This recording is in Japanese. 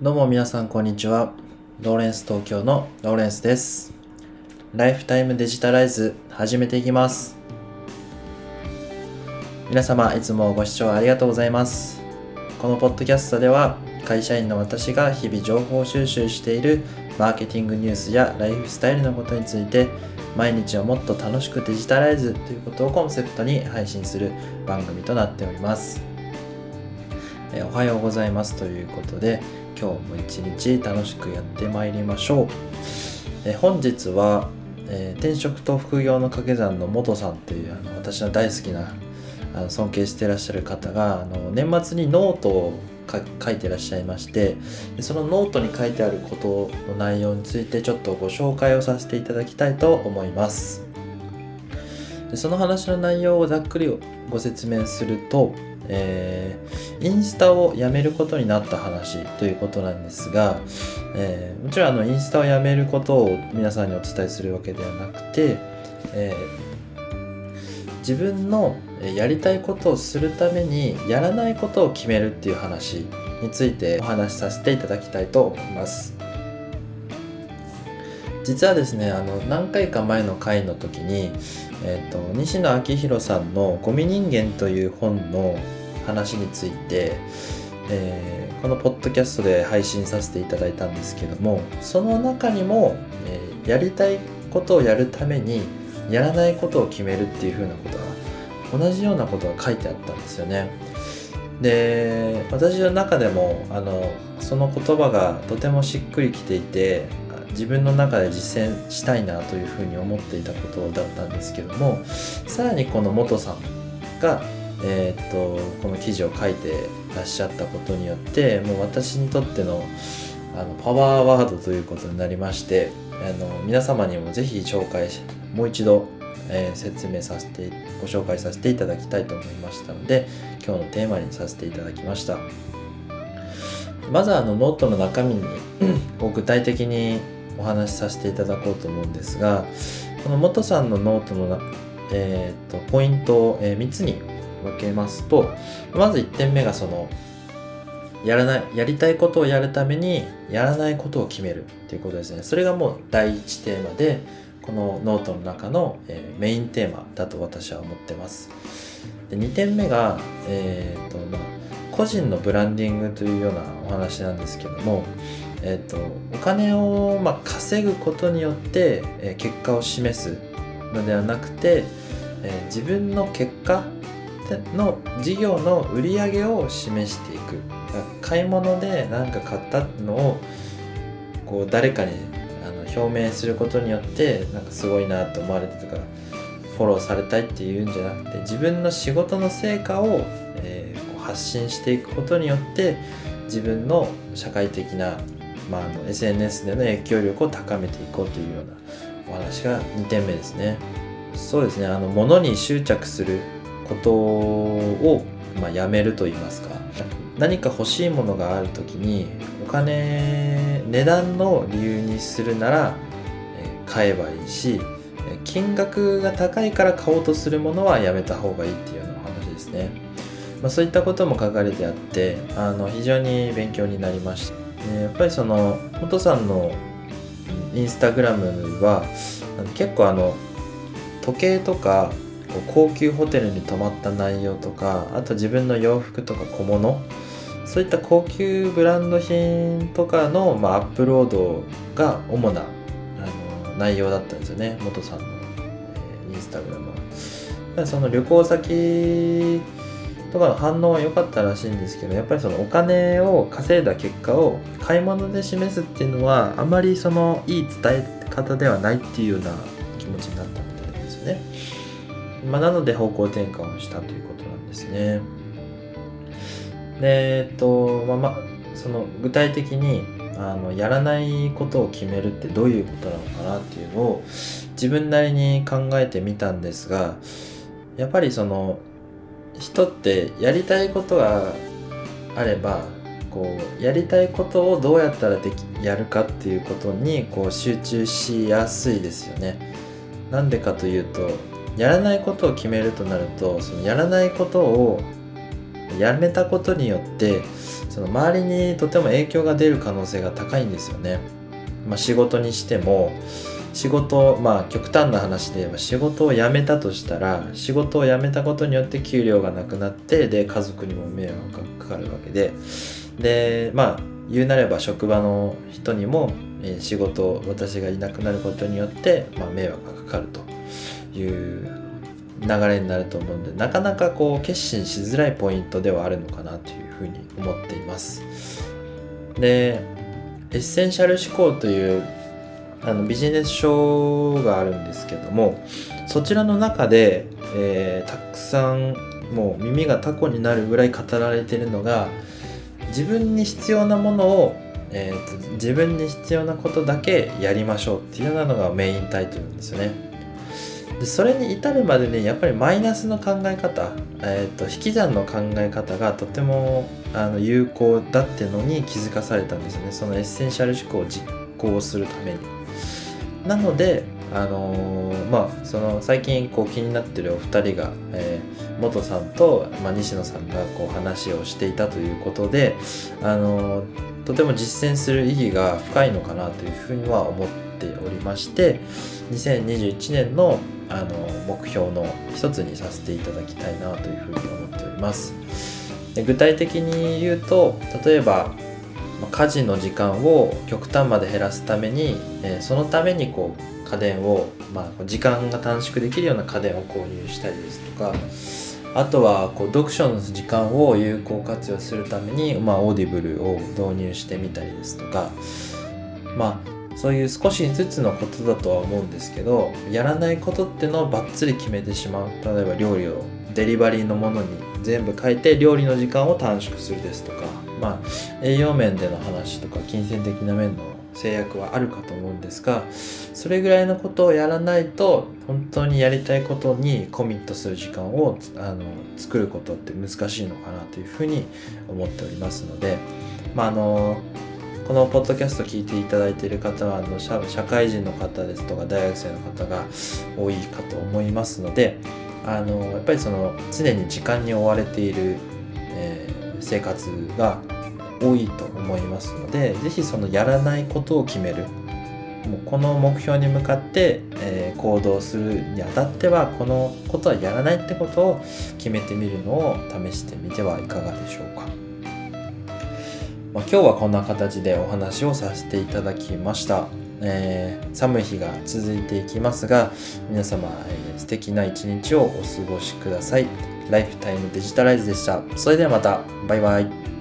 どうも皆さんこんにちは。ローレンス東京のローレンスです。ライフタイムデジタライズ始めていきます。皆様いつもご視聴ありがとうございます。このポッドキャストでは会社員の私が日々情報収集しているマーケティングニュースやライフスタイルのことについて毎日をもっと楽しくデジタライズということをコンセプトに配信する番組となっております。えおはようございますということで今日も一日楽しくやってまいりましょう。え本日は、えー転職と副業の掛け算の元さんというあの私の大好きなあの尊敬してらっしゃる方があの年末にノートを書いてらっしゃいましてそのノートに書いてあることの内容についてちょっとご紹介をさせていただきたいと思います。でその話の内容をざっくりご説明すると、えーインスタをやめることになった話ということなんですが、えーもちろんあのインスタをやめることを皆さんにお伝えするわけではなくて、えー自分のやりたいことをするためにやらないことを決めるっていう話についてお話しさせていただきたいと思います。実はですねあの何回か前の回の時に、えー、と西野昭弘さんの「ゴミ人間」という本の話について、えーこのポッドキャストで配信させていただいたんですけどもその中にも、えーやりたいことをやるためにやらないことを決めるっていうふうなことが同じようなことが書いてあったんですよね。で私の中でもあのその言葉がとてもしっくりきていて自分の中で実践したいなというふうに思っていたことだったんですけどもさらにこの元さんが、えーっとこの記事を書いてらっしゃったことによってもう私にとってのあのパワーワードということになりましてあの皆様にもぜひ紹介しもう一度、えー説明させてご紹介させていただきたいと思いましたので今日のテーマにさせていただきました。まずあのノートの中身に を具体的にお話しさせていただこうと思うんですがこの元さんのノートの、えー、とポイントを、え3つに分けますとまず1点目がそのやらないやりたいことをやるためにやらないことを決めるっていうことですね。それがもう第一テーマでこのノートの中の、えーメインテーマだと私は思ってます。で2点目が、えーとまあ、個人のブランディングというようなお話なんですけども、えー、とお金を、まあ、稼ぐことによって、えー結果を示すのではなくて、えー自分の結果の事業の売り上げを示していく買い物で何か買ったのをこう誰かにあの表明することによってなんかすごいなと思われてとかフォローされたいっていうんじゃなくて自分の仕事の成果を、えーこう発信していくことによって自分の社会的な、まあ、あの SNS での影響力を高めていこうというようなお話が2点目ですね。そうですねあの物に執着することを、まあ、やめると言いますか。何か欲しいものがある時にお金値段の理由にするなら、え買えばいいし金額が高いから買おうとするものはやめた方がいいっていうようなお話ですね、まあ、そういったことも書かれてあってあの非常に勉強になりました。でやっぱりその元さんのインスタグラムは結構あの時計とかこう高級ホテルに泊まった内容とかあと自分の洋服とか小物そういった高級ブランド品とかの、まあ、アップロードが主なあの内容だったんですよね元さんの、えーインスタグラムは。その旅行先とかの反応は良かったらしいんですけどやっぱりそのお金を稼いだ結果を買い物で示すっていうのはあまりそのいい伝え方ではないっていうような気持ちになったみたいですよね。まあ、なので方向転換をしたということなんですね。でえっとまあまその具体的にあのやらないことを決めるってどういうことなのかなっていうのを自分なりに考えてみたんですがやっぱりその人ってやりたいことがあればこうやりたいことをどうやったらできやるかっていうことにこう集中しやすいですよね。なんでかというとやらないことを決めるとなるとそのやらないことをやめたことによってその周りにとても影響が出る可能性が高いんですよね。まあ、仕事にしても仕事まあ極端な話で言えば仕事を辞めたとしたら仕事を辞めたことによって給料がなくなってで家族にも迷惑がかかるわけででまあ言うなれば職場の人にも、仕事私がいなくなることによって、まあ、迷惑がかかるという流れになると思うんでなかなかこう決心しづらいポイントではあるのかなというふうに思っています。でエッセンシャル思考というあのビジネス書があるんですけどもそちらの中で、えー、たくさんもう耳がタコになるぐらい語られてるのが自分に必要なものを、えー、自分に必要なことだけやりましょうっていうようなのがメインタイトルなんですよね。でそれに至るまでにやっぱりマイナスの考え方、えーと、引き算の考え方がとてもあの有効だっていうのに気づかされたんですよねそのエッセンシャル思考を実行するために。なのであのー、まあその最近こう気になってるお二人が、えー、元さんと、まあ、西野さんがこう話をしていたということで、あのー、とても実践する意義が深いのかなというふうには思っておりまして2021年のあの目標の一つにさせていただきたいなというふうに思っております。で具体的に言うと例えば家事の時間を極端まで減らすために、えー、そのためにこう家電を、まあ、時間が短縮できるような家電を購入したりですとかあとはこう読書の時間を有効活用するために、まあ、オーディブルを導入してみたりですとかまあそういう少しずつのことだとは思うんですけどやらないことってのをバッツリ決めてしまう。例えば料理をデリバリーのものに全部変えて料理の時間を短縮するですとかまあ栄養面での話とか金銭的な面の制約はあるかと思うんですがそれぐらいのことをやらないと本当にやりたいことにコミットする時間をあの作ることって難しいのかなというふうに思っておりますのでまあのこのポッドキャスト聞いていただいている方はあの社会人の方ですとか大学生の方が多いかと思いますのであのやっぱりその常に時間に追われている、えー、生活が多いと思いますので是非そのやらないことを決める。もうこの目標に向かって、えー、行動するにあたってはこのことはやらないってことを決めてみるのを試してみてはいかがでしょうか。まあ、今日はこんな形でお話をさせていただきました。えー、寒い日が続いていきますが皆様、えー、素敵な一日をお過ごしください。ライフタイムデジタライズでした。それではまた。バイバイ。